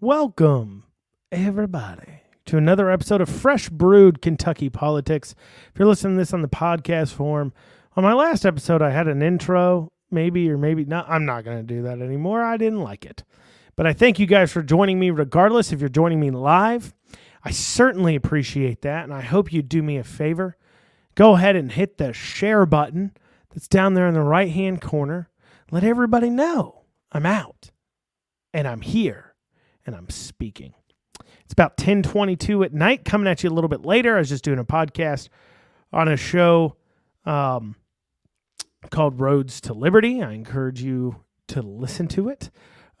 Welcome, everybody, to another episode of Fresh Brewed Kentucky Politics. If you're listening to this on the podcast form, on my last episode, I had an intro, maybe or maybe not. I'm not going to do that anymore. I didn't like it. But I thank you guys for joining me, regardless if you're joining me live. I certainly appreciate that. And I hope you do me a favor. Go ahead and hit the share button that's down there in the right hand corner. Let everybody know I'm out and I'm here and I'm speaking. It's about 1022 at night, coming at you a little bit later. I was just doing a podcast on a show um, called Roads to Liberty. I encourage you to listen to it.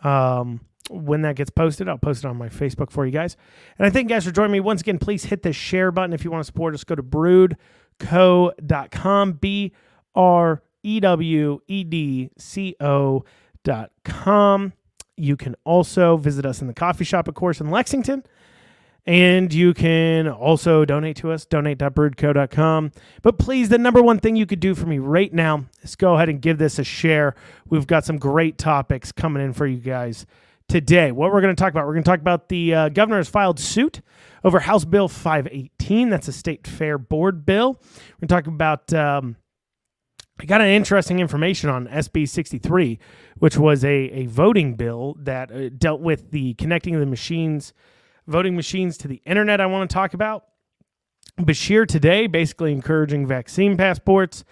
Um, when that gets posted, I'll post it on my Facebook for you guys. And I thank you guys for joining me. Once again, please hit the share button if you want to support us. Go to brewedco.com, B R E W E D C O.com. You can also visit us in the coffee shop, of course, in Lexington. And you can also donate to us, donate.brewedco.com. But please, the number one thing you could do for me right now is go ahead and give this a share. We've got some great topics coming in for you guys today. What we're going to talk about, we're going to talk about the uh, governor has filed suit over House Bill 518. That's a state fair board bill. We're going to talk about. Um, I got an interesting information on SB 63, which was a, a voting bill that uh, dealt with the connecting of the machines, voting machines to the internet. I want to talk about. Beshear today basically encouraging vaccine passports.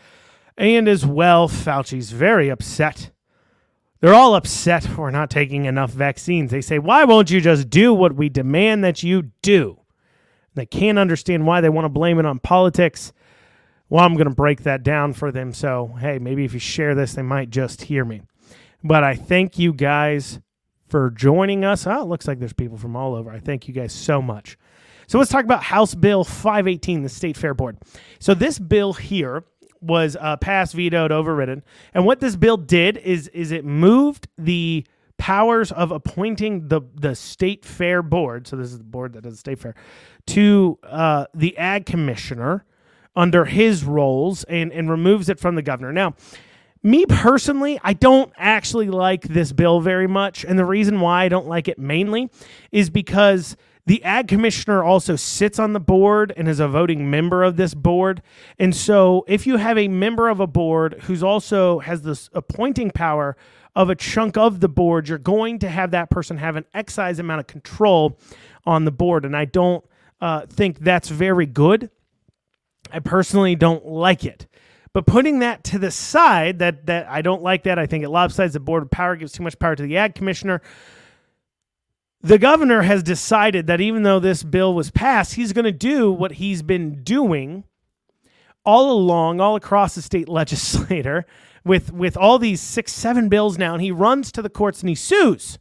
And as well, Fauci's very upset. They're all upset we're not taking enough vaccines. They say, why won't you just do what we demand that you do? They can't understand why they want to blame it on politics. Well, I'm going to break that down for them. So, hey, maybe if you share this, they might just hear me. But I thank you guys for joining us. Oh, it looks like there's people from all over. I thank you guys so much. So, let's talk about House Bill 518, the State Fair Board. So, this bill here was uh, passed, vetoed, overridden. And what this bill did is, is it moved the powers of appointing the the state fair board. So this is the board that does the state fair to uh, the ag commissioner under his roles and, and removes it from the governor. Now, me personally, I don't actually like this bill very much. And the reason why I don't like it mainly is because the ag commissioner also sits on the board and is a voting member of this board. And so if you have a member of a board who's also has this appointing power of a chunk of the board, you're going to have that person have an excise amount of control on the board. And I don't uh, think that's very good. I personally don't like it. But putting that to the side, that that I don't like that. I think it lopsides the board of power, gives too much power to the ag commissioner. The governor has decided that even though this bill was passed, he's going to do what he's been doing all along, all across the state legislature, with with all these six, seven bills now, and he runs to the courts and he sues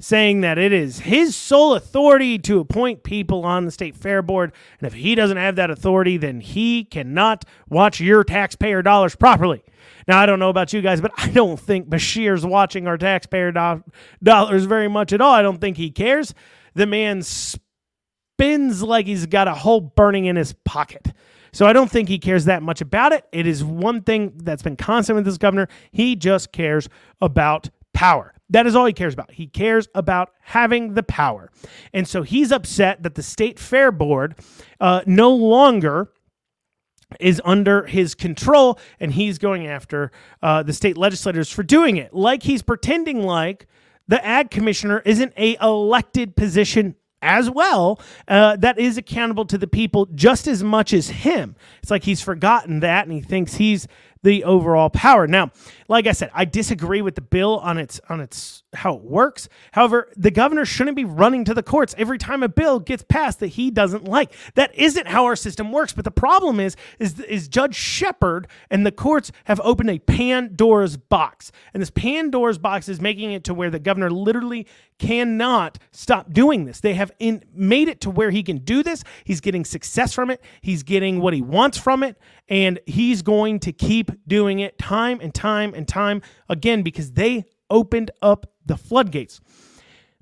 saying that it is his sole authority to appoint people on the state fair board. And if he doesn't have that authority, then he cannot watch your taxpayer dollars properly. Now, I don't know about you guys, but I don't think Beshear's watching our taxpayer do- dollars very much at all. I don't think he cares. The man spins like he's got a hole burning in his pocket. So I don't think he cares that much about it. It is one thing that's been constant with this governor. He just cares about power. That is all he cares about. He cares about having the power. And so he's upset that the state fair board uh, no longer is under his control and he's going after uh, the state legislators for doing it like he's pretending like the ag commissioner isn't a elected position as well uh, that is accountable to the people just as much as him it's like he's forgotten that and he thinks he's the overall power. Now, like I said, I disagree with the bill on its on its how it works. However, the governor shouldn't be running to the courts every time a bill gets passed that he doesn't like. That isn't how our system works. But the problem is is is Judge Shepherd and the courts have opened a Pandora's box. And this Pandora's box is making it to where the governor literally cannot stop doing this. They have in, made it to where he can do this. He's getting success from it. He's getting what he wants from it and he's going to keep doing it time and time and time again because they opened up the floodgates.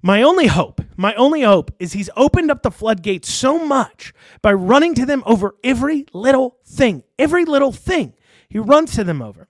My only hope, my only hope is he's opened up the floodgates so much by running to them over every little thing, every little thing. He runs to them over.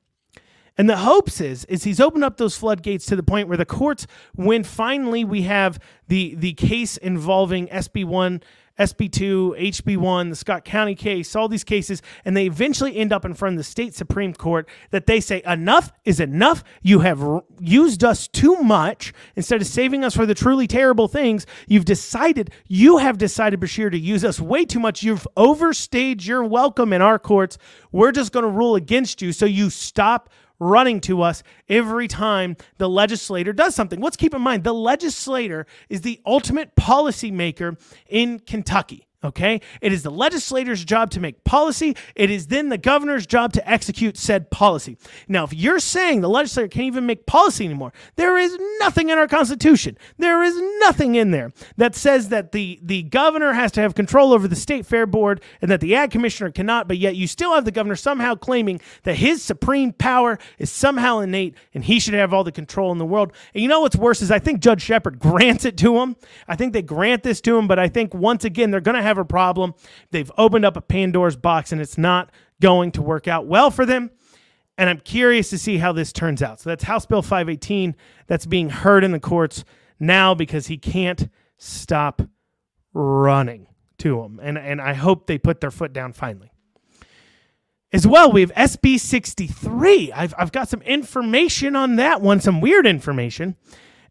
And the hopes is is he's opened up those floodgates to the point where the courts, when finally we have the the case involving SB one SB2, HB1, the Scott County case, all these cases, and they eventually end up in front of the state Supreme Court that they say, enough is enough. You have r- used us too much. Instead of saving us for the truly terrible things, you've decided, you have decided, Beshear to use us way too much. You've overstayed your welcome in our courts. We're just going to rule against you. So you stop running to us every time the legislator does something. Let's keep in mind the legislator is the ultimate policymaker in Kentucky. Okay? It is the legislator's job to make policy. It is then the governor's job to execute said policy. Now, if you're saying the legislator can't even make policy anymore, there is nothing in our Constitution. There is nothing in there that says that the, the governor has to have control over the state fair board and that the ag commissioner cannot, but yet you still have the governor somehow claiming that his supreme power is somehow innate and he should have all the control in the world. And you know what's worse is I think Judge Shepherd grants it to him. I think they grant this to him, but I think once again, they're going to have a problem. They've opened up a Pandora's box and it's not going to work out well for them. And I'm curious to see how this turns out. So that's House Bill 518 that's being heard in the courts now because he can't stop running to him. And, and I hope they put their foot down finally. As well, we have SB 63. I've, I've got some information on that one, some weird information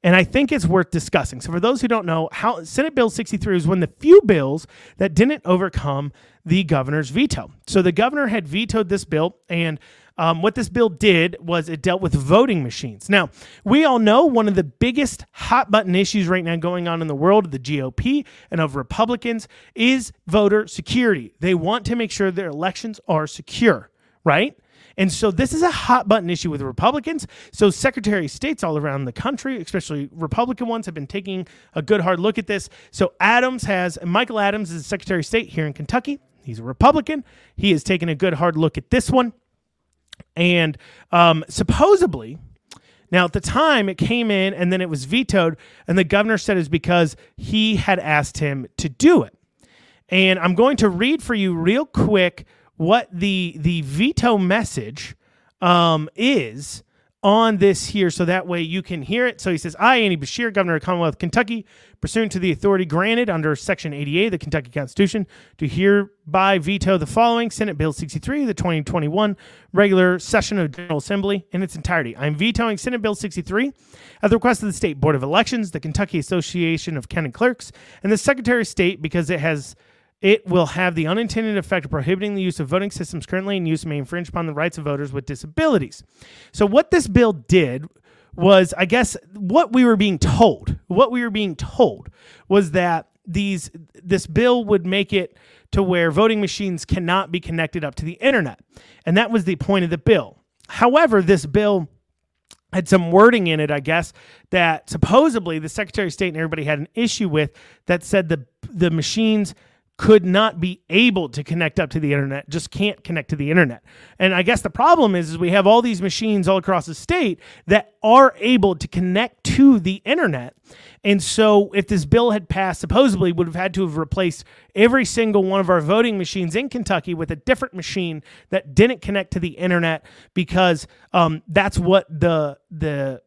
and I think it's worth discussing. So, for those who don't know, how Senate Bill 63 was one of the few bills that didn't overcome the governor's veto. So, the governor had vetoed this bill, and um, what this bill did was it dealt with voting machines. Now, we all know one of the biggest hot button issues right now going on in the world of the GOP and of Republicans is voter security. They want to make sure their elections are secure, right? And so this is a hot button issue with Republicans. So Secretary of States all around the country, especially Republican ones, have been taking a good hard look at this. So Adams has Michael Adams is a Secretary of State here in Kentucky. He's a Republican. He has taken a good hard look at this one. And um, supposedly, now, at the time, it came in and then it was vetoed, and the governor said it's because he had asked him to do it. And I'm going to read for you real quick what the the veto message um, is on this here, so that way you can hear it. So he says, "I, Andy Beshear, Governor of Commonwealth of Kentucky, pursuant to the authority granted under Section 88 of the Kentucky Constitution, do hereby veto the following Senate Bill 63, the 2021 regular session of General Assembly in its entirety. I am vetoing Senate Bill 63 at the request of the State Board of Elections, the Kentucky Association of County Clerks, and the Secretary of State because it has." It will have the unintended effect of prohibiting the use of voting systems currently in use may infringe upon the rights of voters with disabilities. So, what this bill did was, I guess, what we were being told. What we were being told was that these this bill would make it to where voting machines cannot be connected up to the internet, and that was the point of the bill. However, this bill had some wording in it, I guess, that supposedly the Secretary of State and everybody had an issue with that said the the machines could not be able to connect up to the internet, just can't connect to the internet. And I guess the problem is, is we have all these machines all across the state that are able to connect to the internet. And so if this bill had passed, supposedly would have had to have replaced every single one of our voting machines in Kentucky with a different machine that didn't connect to the internet because um, that's what the the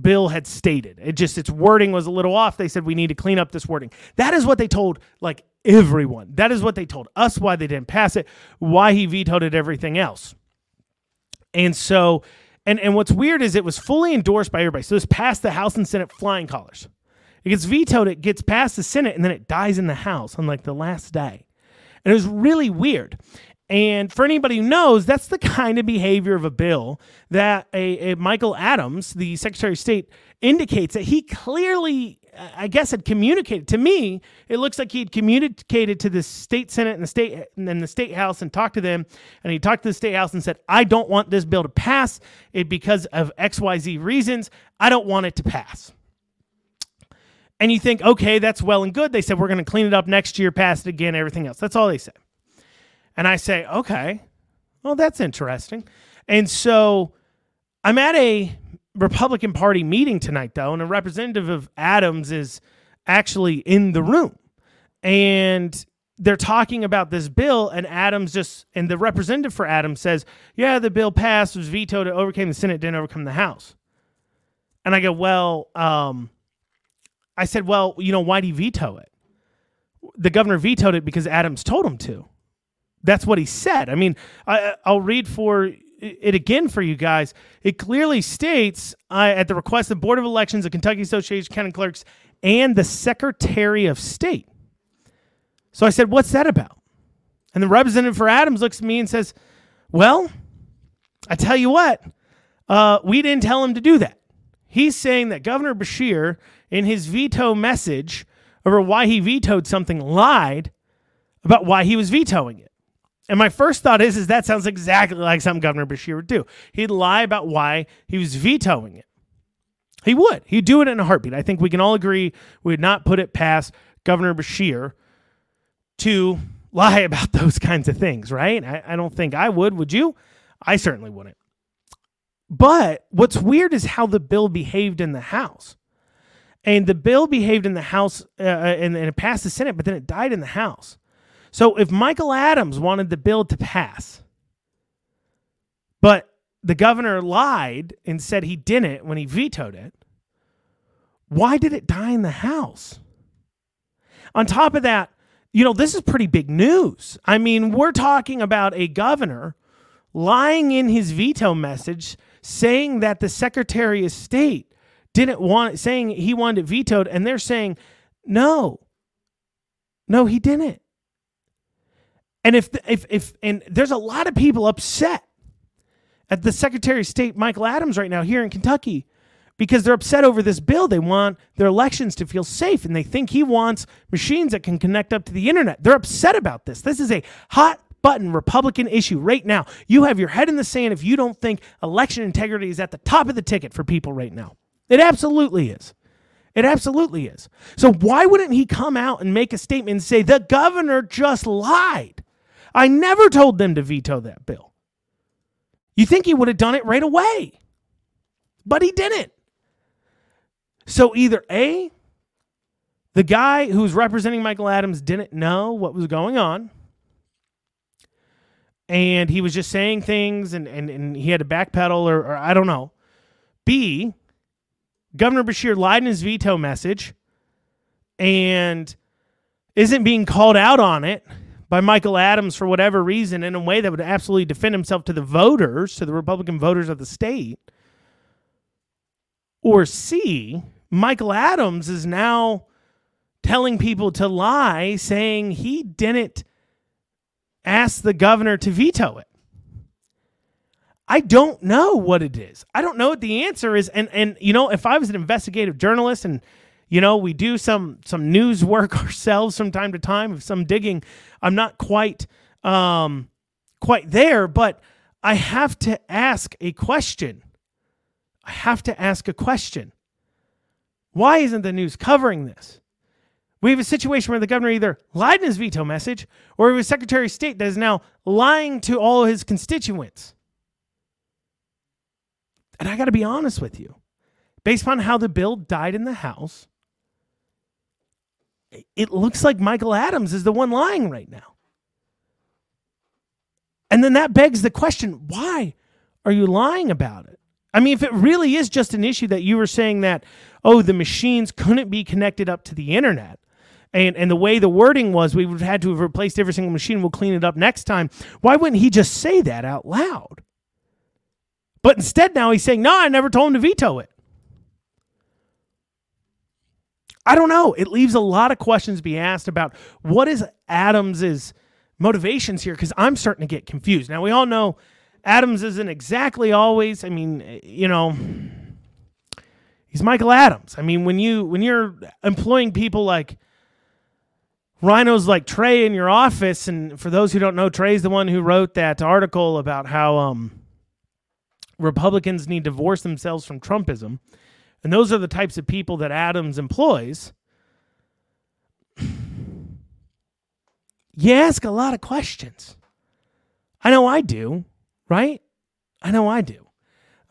bill had stated. It just its wording was a little off. They said we need to clean up this wording. That is what they told like everyone. That is what they told us why they didn't pass it, why he vetoed it everything else. And so and and what's weird is it was fully endorsed by everybody. So this passed the House and Senate flying colors. It gets vetoed, it gets past the Senate, and then it dies in the House on like the last day. And it was really weird. And for anybody who knows, that's the kind of behavior of a bill that a, a, Michael Adams, the Secretary of State, indicates that he clearly, I guess, had communicated to me. It looks like he had communicated to the state senate and the state and the state house and talked to them. And he talked to the state house and said, "I don't want this bill to pass it because of X, Y, Z reasons. I don't want it to pass." And you think, okay, that's well and good. They said we're going to clean it up next year, pass it again, everything else. That's all they said. And I say, okay, well, that's interesting. And so I'm at a Republican Party meeting tonight, though, and a representative of Adams is actually in the room. And they're talking about this bill, and Adams just and the representative for Adams says, "Yeah, the bill passed, was vetoed, it overcame the Senate, didn't overcome the House." And I go, "Well, um, I said, well, you know, why did he veto it? The governor vetoed it because Adams told him to. That's what he said. I mean, I, I'll read for it again for you guys. It clearly states uh, at the request of the Board of Elections, the Kentucky Association of County Clerks, and the Secretary of State. So I said, What's that about? And the representative for Adams looks at me and says, Well, I tell you what, uh, we didn't tell him to do that. He's saying that Governor Beshear, in his veto message over why he vetoed something, lied about why he was vetoing it. And my first thought is, is that sounds exactly like something Governor Beshear would do. He'd lie about why he was vetoing it. He would. He'd do it in a heartbeat. I think we can all agree we would not put it past Governor Beshear to lie about those kinds of things, right? I, I don't think I would. Would you? I certainly wouldn't. But what's weird is how the bill behaved in the House. And the bill behaved in the House uh, and, and it passed the Senate, but then it died in the House. So if Michael Adams wanted the bill to pass, but the governor lied and said he didn't when he vetoed it, why did it die in the House? On top of that, you know, this is pretty big news. I mean, we're talking about a governor lying in his veto message saying that the Secretary of State didn't want it, saying he wanted it vetoed, and they're saying, no, no, he didn't. And if if if and there's a lot of people upset at the Secretary of State Michael Adams right now here in Kentucky because they're upset over this bill. They want their elections to feel safe and they think he wants machines that can connect up to the internet. They're upset about this. This is a hot button Republican issue right now. You have your head in the sand if you don't think election integrity is at the top of the ticket for people right now. It absolutely is. It absolutely is. So why wouldn't he come out and make a statement and say the governor just lied? I never told them to veto that bill. You think he would have done it right away, but he didn't. So either A, the guy who's representing Michael Adams didn't know what was going on, and he was just saying things and, and, and he had to backpedal or, or I don't know. B, Governor Beshear lied in his veto message and isn't being called out on it by Michael Adams for whatever reason in a way that would absolutely defend himself to the voters, to the Republican voters of the state. Or C, Michael Adams is now telling people to lie, saying he didn't ask the governor to veto it. I don't know what it is. I don't know what the answer is. And and you know, if I was an investigative journalist and you know, we do some some news work ourselves from time to time of some digging. I'm not quite um, quite there, but I have to ask a question. I have to ask a question. Why isn't the news covering this? We have a situation where the governor either lied in his veto message or a Secretary of State that is now lying to all his constituents. And I got to be honest with you. Based upon how the bill died in the House, it looks like Michael Adams is the one lying right now. And then that begs the question why are you lying about it? I mean, if it really is just an issue that you were saying that, oh, the machines couldn't be connected up to the internet, and, and the way the wording was, we would have had to have replaced every single machine, we'll clean it up next time. Why wouldn't he just say that out loud? But instead, now he's saying, no, I never told him to veto it. I don't know. It leaves a lot of questions to be asked about what is Adams's motivations here because I'm starting to get confused. Now we all know Adams isn't exactly always. I mean, you know, he's Michael Adams. I mean, when you when you're employing people like rhinos like Trey in your office, and for those who don't know, Trey's the one who wrote that article about how um, Republicans need to divorce themselves from Trumpism. And those are the types of people that Adams employs. you ask a lot of questions. I know I do, right? I know I do.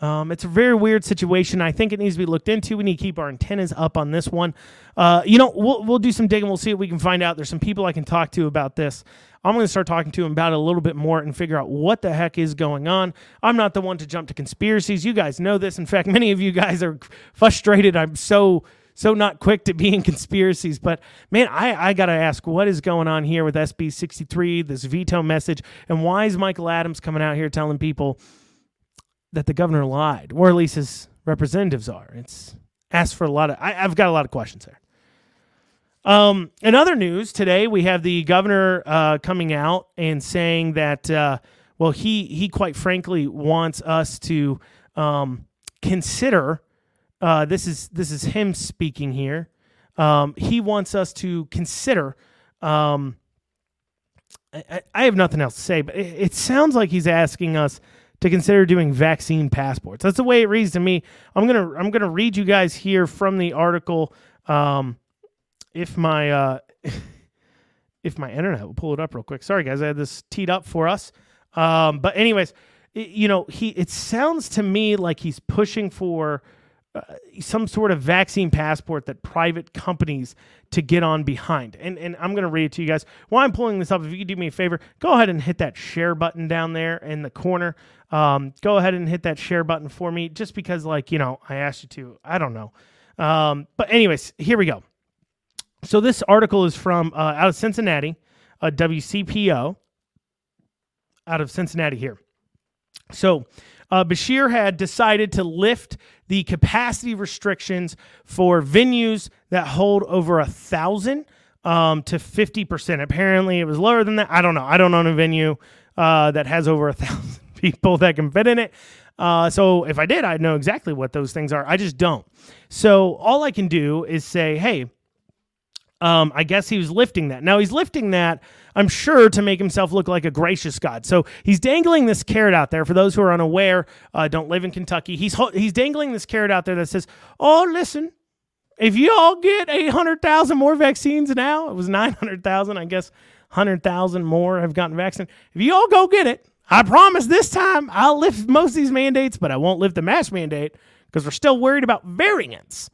Um, it's a very weird situation. I think it needs to be looked into. We need to keep our antennas up on this one. Uh, you know, we'll, we'll do some digging. We'll see what we can find out. There's some people I can talk to about this. I'm going to start talking to them about it a little bit more and figure out what the heck is going on. I'm not the one to jump to conspiracies. You guys know this. In fact, many of you guys are frustrated. I'm so so not quick to be in conspiracies. But man, I, I got to ask what is going on here with SB 63, this veto message, and why is Michael Adams coming out here telling people that the governor lied, or at least his representatives are? It's asked for a lot of, I, I've got a lot of questions there. Um, in other news today, we have the governor uh, coming out and saying that, uh, well, he he quite frankly wants us to um, consider uh, this is this is him speaking here. Um, he wants us to consider. Um, I, I, have nothing else to say, but it, it, sounds like he's asking us to consider doing vaccine passports. That's the way it reads to me. I'm gonna I'm gonna read you guys here from the article. Um, if my uh, if my internet will pull it up real quick. Sorry guys, I had this teed up for us. Um, but anyways, it, you know he it sounds to me like he's pushing for uh, some sort of vaccine passport that private companies to get on behind. And and I'm going to read it to you guys. While I'm pulling this up, if you do me a favor, go ahead and hit that share button down there in the corner. Um, go ahead and hit that share button for me, just because, like you know, I asked you to. I don't know. Um, but anyways, here we go. So this article is from uh, out of Cincinnati, a WCPO, out of Cincinnati here. So uh, Beshear had decided to lift the capacity restrictions for venues that hold over a thousand um, to 50%. Apparently, it was lower than that. I don't know. I don't own a venue uh, that has over a thousand people that can fit in it. Uh, so if I did, I'd know exactly what those things are. I just don't. So all I can do is say, hey, um, I guess he was lifting that. Now he's lifting that, I'm sure, to make himself look like a gracious God. So he's dangling this carrot out there. For those who are unaware, uh, don't live in Kentucky. He's he's dangling this carrot out there that says, "Oh, listen, if you all get 800,000 more vaccines now, it was 900,000, I guess 100,000 more have gotten vaccinated. If you all go get it, I promise this time I'll lift most of these mandates, but I won't lift the mask mandate because we're still worried about variants."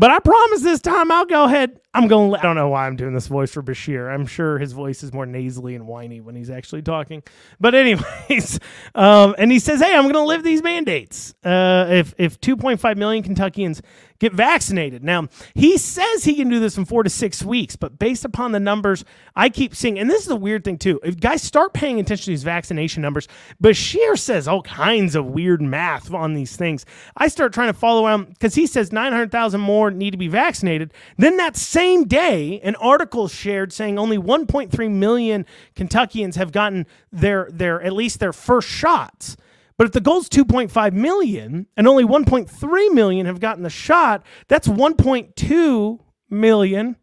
But I promise this time I'll go ahead. I'm going to I don't know why I'm doing this voice for Beshear. I'm sure his voice is more nasally and whiny when he's actually talking. But anyways, um, and he says, "Hey, I'm going to live these mandates. Uh, if if 2.5 million Kentuckians get vaccinated. Now, he says he can do this in four to six weeks, but based upon the numbers I keep seeing, and this is a weird thing too, if guys start paying attention to these vaccination numbers, Beshear says all kinds of weird math on these things. I start trying to follow him because he says 900,000 more need to be vaccinated. Then that same day, an article shared saying only 1.3 million Kentuckians have gotten their, their at least their first shots. But if the goal's 2.5 million and only 1.3 million have gotten the shot, that's 1.2 million.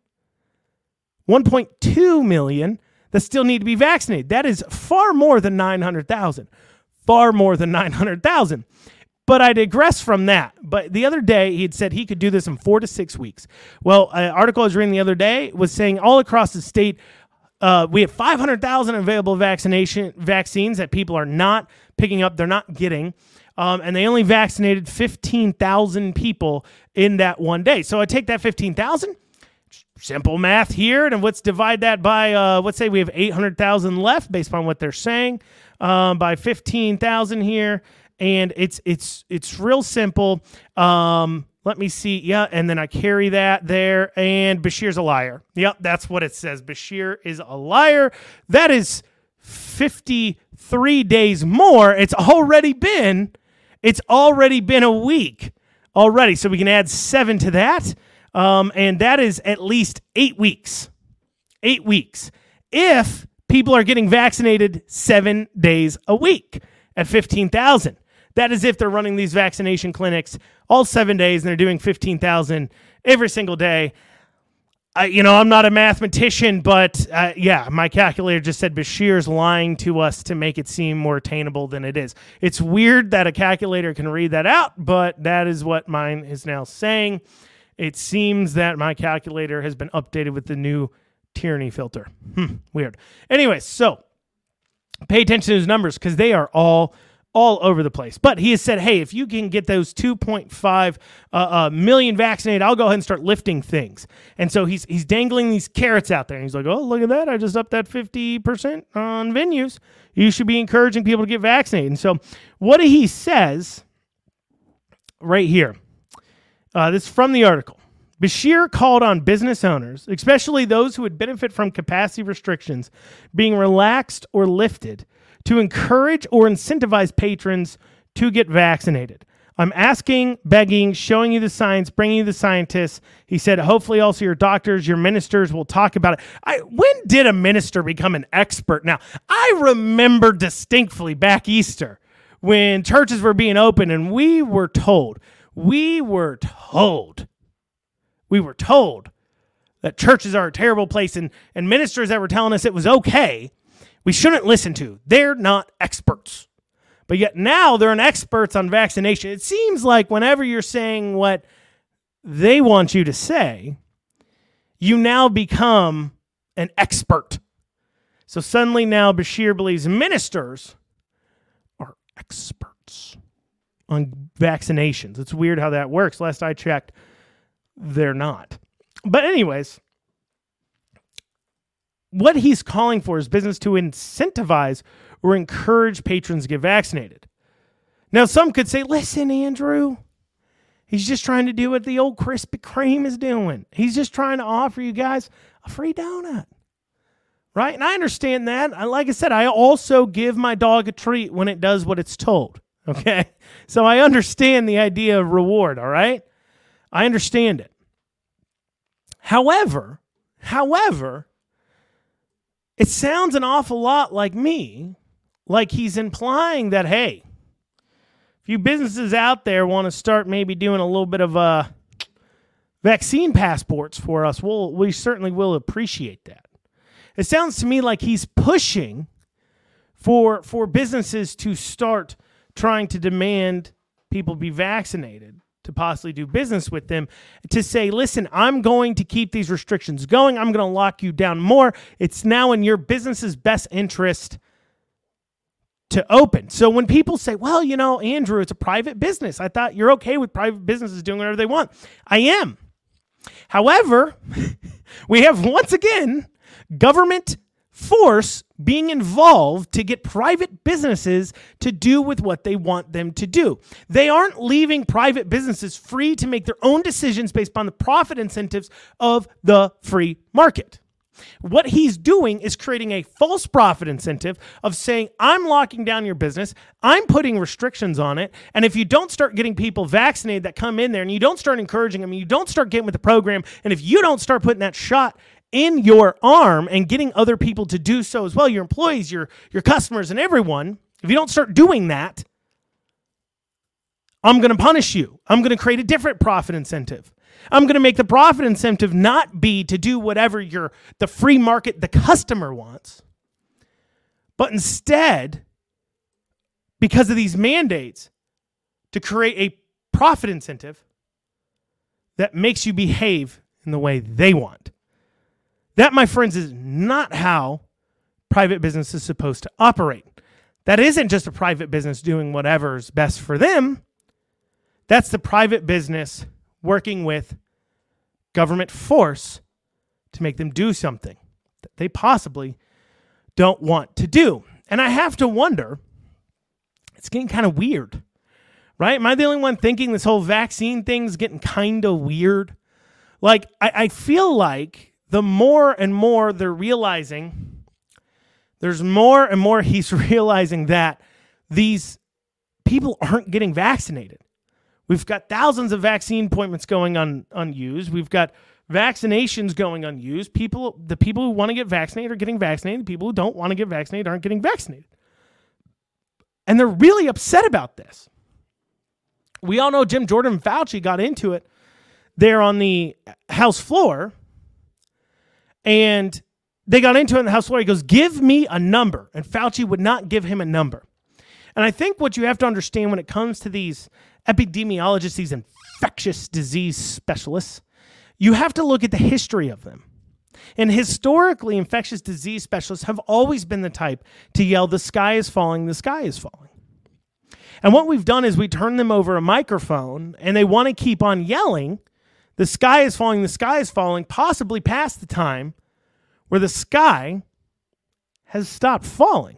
1.2 million that still need to be vaccinated. That is far more than 900,000. Far more than 900,000. But I digress from that. But the other day, he had said he could do this in four to six weeks. Well, an article I was reading the other day was saying all across the state, uh, we have 500,000 available vaccination vaccines that people are not picking up, they're not getting. Um, and they only vaccinated 15,000 people in that one day. So I take that 15,000, simple math here, and let's divide that by, uh, let's say we have 800,000 left based on what they're saying, um, by 15,000 here. And it's it's it's real simple. Um, let me see. Yeah, and then I carry that there, and Beshear's a liar. Yep, that's what it says. Beshear is a liar. That is 53 days more. It's already been it's already been a week already. So we can add 7 to that. Um, and that is at least 8 weeks. 8 weeks. If people are getting vaccinated 7 days a week at 15,000. That is if they're running these vaccination clinics all 7 days and they're doing 15,000 every single day. I, you know, I'm not a mathematician, but uh, yeah, my calculator just said Beshear's lying to us to make it seem more attainable than it is. It's weird that a calculator can read that out, but that is what mine is now saying. It seems that my calculator has been updated with the new tyranny filter. Hmm, weird. Anyway, so pay attention to those numbers because they are all all over the place. But he has said, hey, if you can get those 2.5 uh, uh, million vaccinated, I'll go ahead and start lifting things. And so he's he's dangling these carrots out there. And he's like, oh, look at that. I just upped that 50% on venues. You should be encouraging people to get vaccinated. And so what he says right here, uh, this is from the article. Beshear called on business owners, especially those who would benefit from capacity restrictions being relaxed or lifted, to encourage or incentivize patrons to get vaccinated. I'm asking, begging, showing you the science, bringing you the scientists. He said, hopefully, also your doctors, your ministers will talk about it. I, when did a minister become an expert? Now, I remember distinctly back Easter when churches were being open and we were told, we were told, we were told that churches are a terrible place and, and ministers that were telling us it was okay we shouldn't listen to. They're not experts. But yet now they're an experts on vaccination. It seems like whenever you're saying what they want you to say, you now become an expert. So suddenly now Beshear believes ministers are experts on vaccinations. It's weird how that works. Last I checked, they're not. But, anyways, what he's calling for is business to incentivize or encourage patrons to get vaccinated. Now, some could say, listen, Andrew, he's just trying to do what the old Krispy Kreme is doing. He's just trying to offer you guys a free donut. Right? And I understand that. I, Like I said, I also give my dog a treat when it does what it's told. Okay? So I understand the idea of reward. All right? I understand it. However, however, it sounds an awful lot like me, like he's implying that, hey, if you businesses out there want to start maybe doing a little bit of uh, vaccine passports for us. We'll, we certainly will appreciate that. It sounds to me like he's pushing for, for businesses to start trying to demand people be vaccinated to possibly do business with them to say, listen, I'm going to keep these restrictions going. I'm going to lock you down more. It's now in your business's best interest to open. So when people say, well, you know, Andrew, it's a private business. I thought you're okay with private businesses doing whatever they want. I am. However, we have once again government force being involved to get private businesses to do with what they want them to do. They aren't leaving private businesses free to make their own decisions based upon the profit incentives of the free market. What he's doing is creating a false profit incentive of saying, I'm locking down your business, I'm putting restrictions on it, and if you don't start getting people vaccinated that come in there and you don't start encouraging them, you don't start getting with the program, and if you don't start putting that shot in your arm and getting other people to do so as well, your employees, your, your customers, and everyone, if you don't start doing that, I'm going to punish you. I'm going to create a different profit incentive. I'm going to make the profit incentive not be to do whatever your the free market the customer wants, but instead because of these mandates to create a profit incentive that makes you behave in the way they want. That, my friends, is not how private business is supposed to operate. That isn't just a private business doing whatever's best for them. That's the private business working with government force to make them do something that they possibly don't want to do. And I have to wonder, it's getting kind of weird, right? Am I the only one thinking this whole vaccine thing's getting kind of weird? Like, I, I feel like the more and more they're realizing, there's more and more he's realizing that these people aren't getting vaccinated. We've got thousands of vaccine appointments going on unused. We've got vaccinations going unused. People, the people who want to get vaccinated are getting vaccinated. The people who don't want to get vaccinated aren't getting vaccinated. And they're really upset about this. We all know Jim Jordan and Fauci got into it there on the House floor and they got into it in the House floor. He goes, Give me a number. And Fauci would not give him a number. And I think what you have to understand when it comes to these epidemiologists, these infectious disease specialists, you have to look at the history of them. And historically, infectious disease specialists have always been the type to yell, The sky is falling, the sky is falling. And what we've done is we turn them over a microphone and they want to keep on yelling, the sky is falling, the sky is falling, possibly past the time where the sky has stopped falling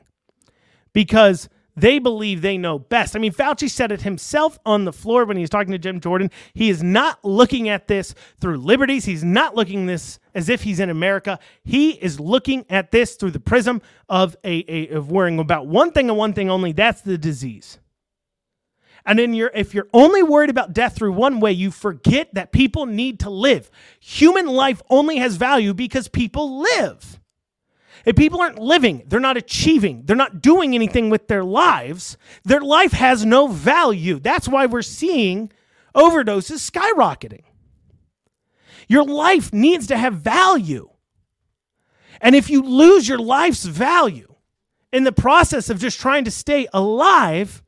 because they believe they know best. I mean, Fauci said it himself on the floor when he was talking to Jim Jordan. He is not looking at this through liberties. He's not looking this as if he's in America. He is looking at this through the prism of a, a of worrying about one thing and one thing only. That's the disease. And you're if you're only worried about death through one way, you forget that people need to live. Human life only has value because people live. If people aren't living, they're not achieving, they're not doing anything with their lives, their life has no value. That's why we're seeing overdoses skyrocketing. Your life needs to have value. And if you lose your life's value in the process of just trying to stay alive,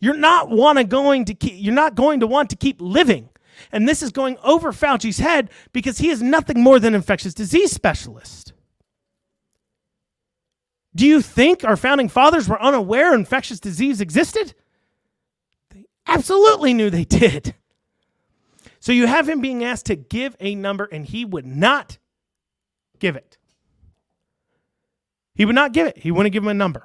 you're not want to going to keep, you're not going to want to keep living. And this is going over Fauci's head because he is nothing more than infectious disease specialist. Do you think our founding fathers were unaware infectious disease existed? They absolutely knew they did. So you have him being asked to give a number, and he would not give it. He would not give it. He wouldn't give him a number.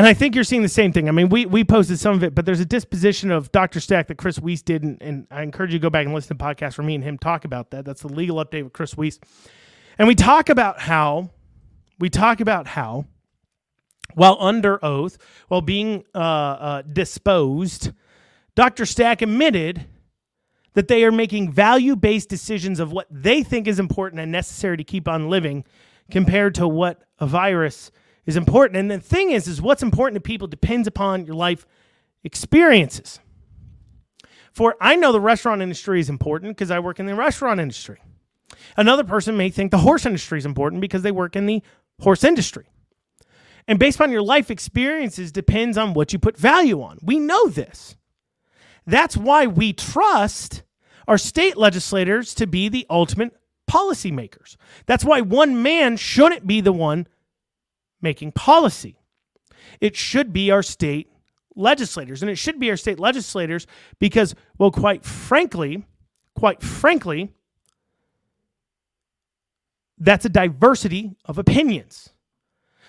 And I think you're seeing the same thing. I mean, we, we posted some of it, but there's a disposition of Dr. Stack that Chris Wiest did, and, and I encourage you to go back and listen to podcasts for me and him talk about that. That's the legal update with Chris Wiest. And we talk about how, we talk about how, while under oath, while being uh, uh, disposed, Dr. Stack admitted that they are making value based decisions of what they think is important and necessary to keep on living compared to what a virus is important. And the thing is, is what's important to people depends upon your life experiences. For I know the restaurant industry is important because I work in the restaurant industry. Another person may think the horse industry is important because they work in the horse industry. And based on your life experiences depends on what you put value on. We know this. That's why we trust our state legislators to be the ultimate policymakers. That's why one man shouldn't be the one making policy. It should be our state legislators. And it should be our state legislators because, well, quite frankly, quite frankly, that's a diversity of opinions.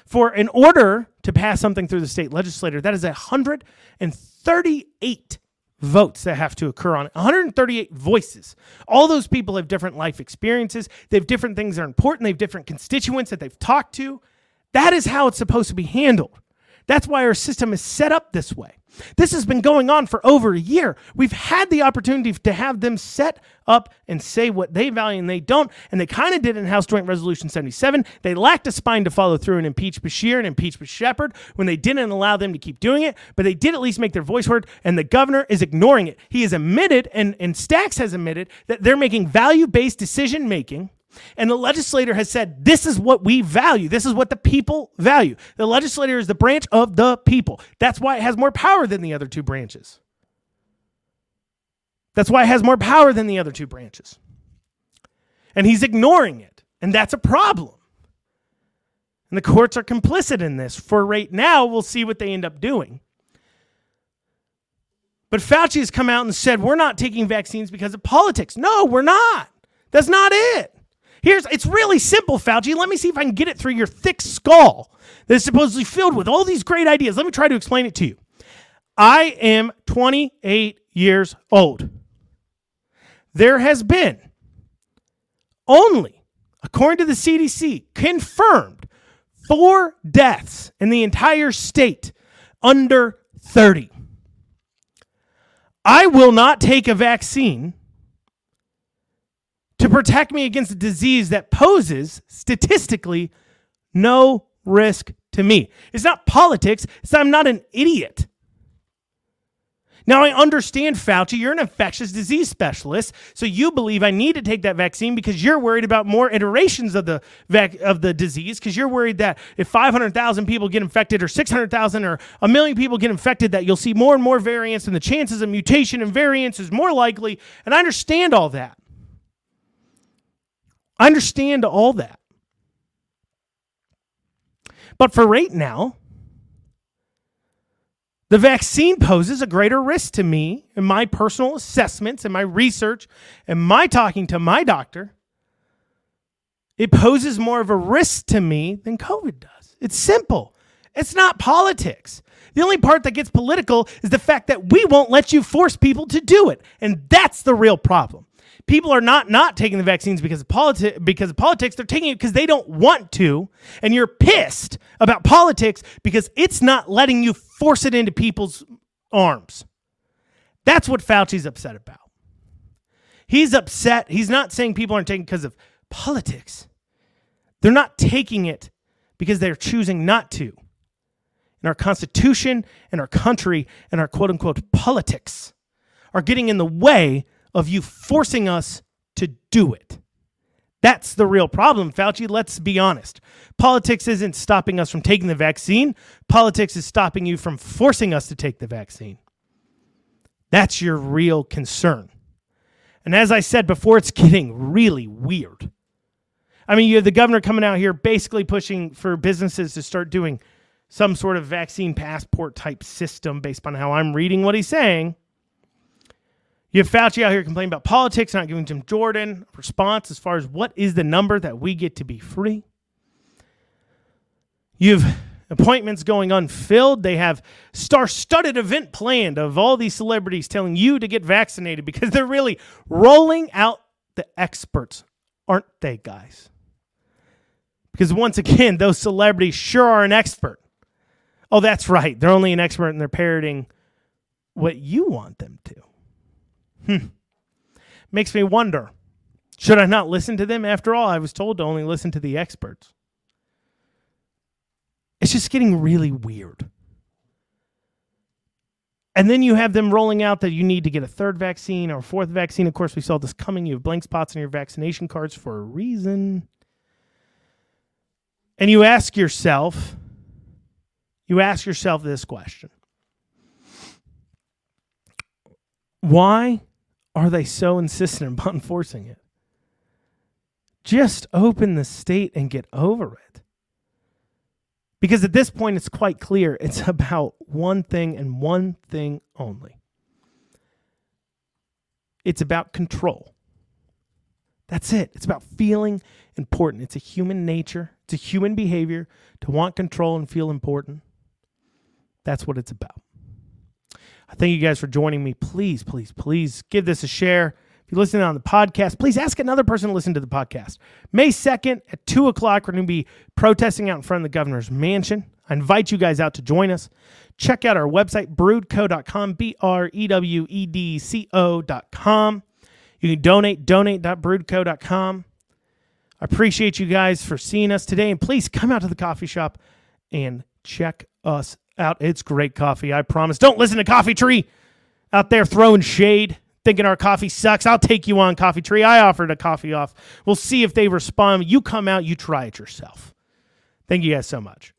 For in order to pass something through the state legislature, that is 138 votes that have to occur on it. 138 voices. All those people have different life experiences. They have different things that are important. They have different constituents that they've talked to. That is how it's supposed to be handled. That's why our system is set up this way. This has been going on for over a year. We've had the opportunity to have them set up and say what they value and they don't. And they kind of did in House Joint Resolution 77. They lacked a spine to follow through and impeach Beshear and impeach Shepherd when they didn't allow them to keep doing it. But they did at least make their voice heard, and the governor is ignoring it. He has admitted, and, and Stacks has admitted, that they're making value based decision making and the legislator has said, this is what we value. This is what the people value. The legislator is the branch of the people. That's why it has more power than the other two branches. That's why it has more power than the other two branches. And he's ignoring it. And that's a problem. And the courts are complicit in this. For right now, we'll see what they end up doing. But Fauci has come out and said, we're not taking vaccines because of politics. No, we're not. That's not it. Here's it's really simple, Fauci. Let me see if I can get it through your thick skull that is supposedly filled with all these great ideas. Let me try to explain it to you. I am 28 years old. There has been only, according to the CDC, confirmed four deaths in the entire state under 30. I will not take a vaccine protect me against a disease that poses statistically no risk to me. It's not politics, it's I'm not an idiot. Now, I understand, Fauci, you're an infectious disease specialist, so you believe I need to take that vaccine because you're worried about more iterations of the vac- of the disease because you're worried that if 500,000 people get infected or 600,000 or a million people get infected that you'll see more and more variants and the chances of mutation and variants is more likely, and I understand all that. I understand all that. But for right now, The vaccine poses a greater risk to me in my personal assessments and my research and my talking to my doctor. It poses more of a risk to me than COVID does. It's simple. It's not politics. The only part that gets political is the fact that we won't let you force people to do it. And that's the real problem. People are not not taking the vaccines because of politics because of politics. They're taking it because they don't want to. And you're pissed about politics because it's not letting you force it into people's arms. That's what Fauci's upset about. He's upset. He's not saying people aren't taking because of politics. They're not taking it because they're choosing not to and our Constitution and our country and our quote unquote politics are getting in the way of you forcing us to do it. That's the real problem, Fauci. Let's be honest. Politics isn't stopping us from taking the vaccine, politics is stopping you from forcing us to take the vaccine. That's your real concern. And as I said before, it's getting really weird. I mean, you have the governor coming out here basically pushing for businesses to start doing some sort of vaccine passport type system based on how I'm reading what he's saying. You have Fauci out here complaining about politics, not giving Jim Jordan a response as far as what is the number that we get to be free. You have appointments going unfilled. They have star studded event planned of all these celebrities telling you to get vaccinated because they're really rolling out the experts, aren't they, guys? Because once again, those celebrities sure are an expert. Oh, that's right. They're only an expert and they're parroting what you want them to. Hmm. Makes me wonder should I not listen to them? After all, I was told to only listen to the experts. It's just getting really weird. And then you have them rolling out that you need to get a third vaccine or a fourth vaccine. Of course, we saw this coming. You have blank spots on your vaccination cards for a reason. And you ask yourself, you ask yourself this question Why are they so insistent upon enforcing it? Just open the state and get over it. Because at this point, it's quite clear it's about one thing and one thing only it's about control. That's it. It's about feeling important. It's a human nature, it's a human behavior to want control and feel important. That's what it's about. I thank you guys for joining me. Please, please, please give this a share. If you're listening on the podcast, please ask another person to listen to the podcast. May 2nd at 2 o'clock, we're going to be protesting out in front of the governor's mansion. I invite you guys out to join us. Check out our website, brewedco.com, B R E W E D C O.com. You can donate, donate.brewedco.com. I appreciate you guys for seeing us today. And please come out to the coffee shop and check us out. It's great coffee, I promise. Don't listen to Coffee Tree out there throwing shade, thinking our coffee sucks. I'll take you on Coffee Tree. I offered a coffee off. We'll see if they respond. You come out, you try it yourself. Thank you guys so much.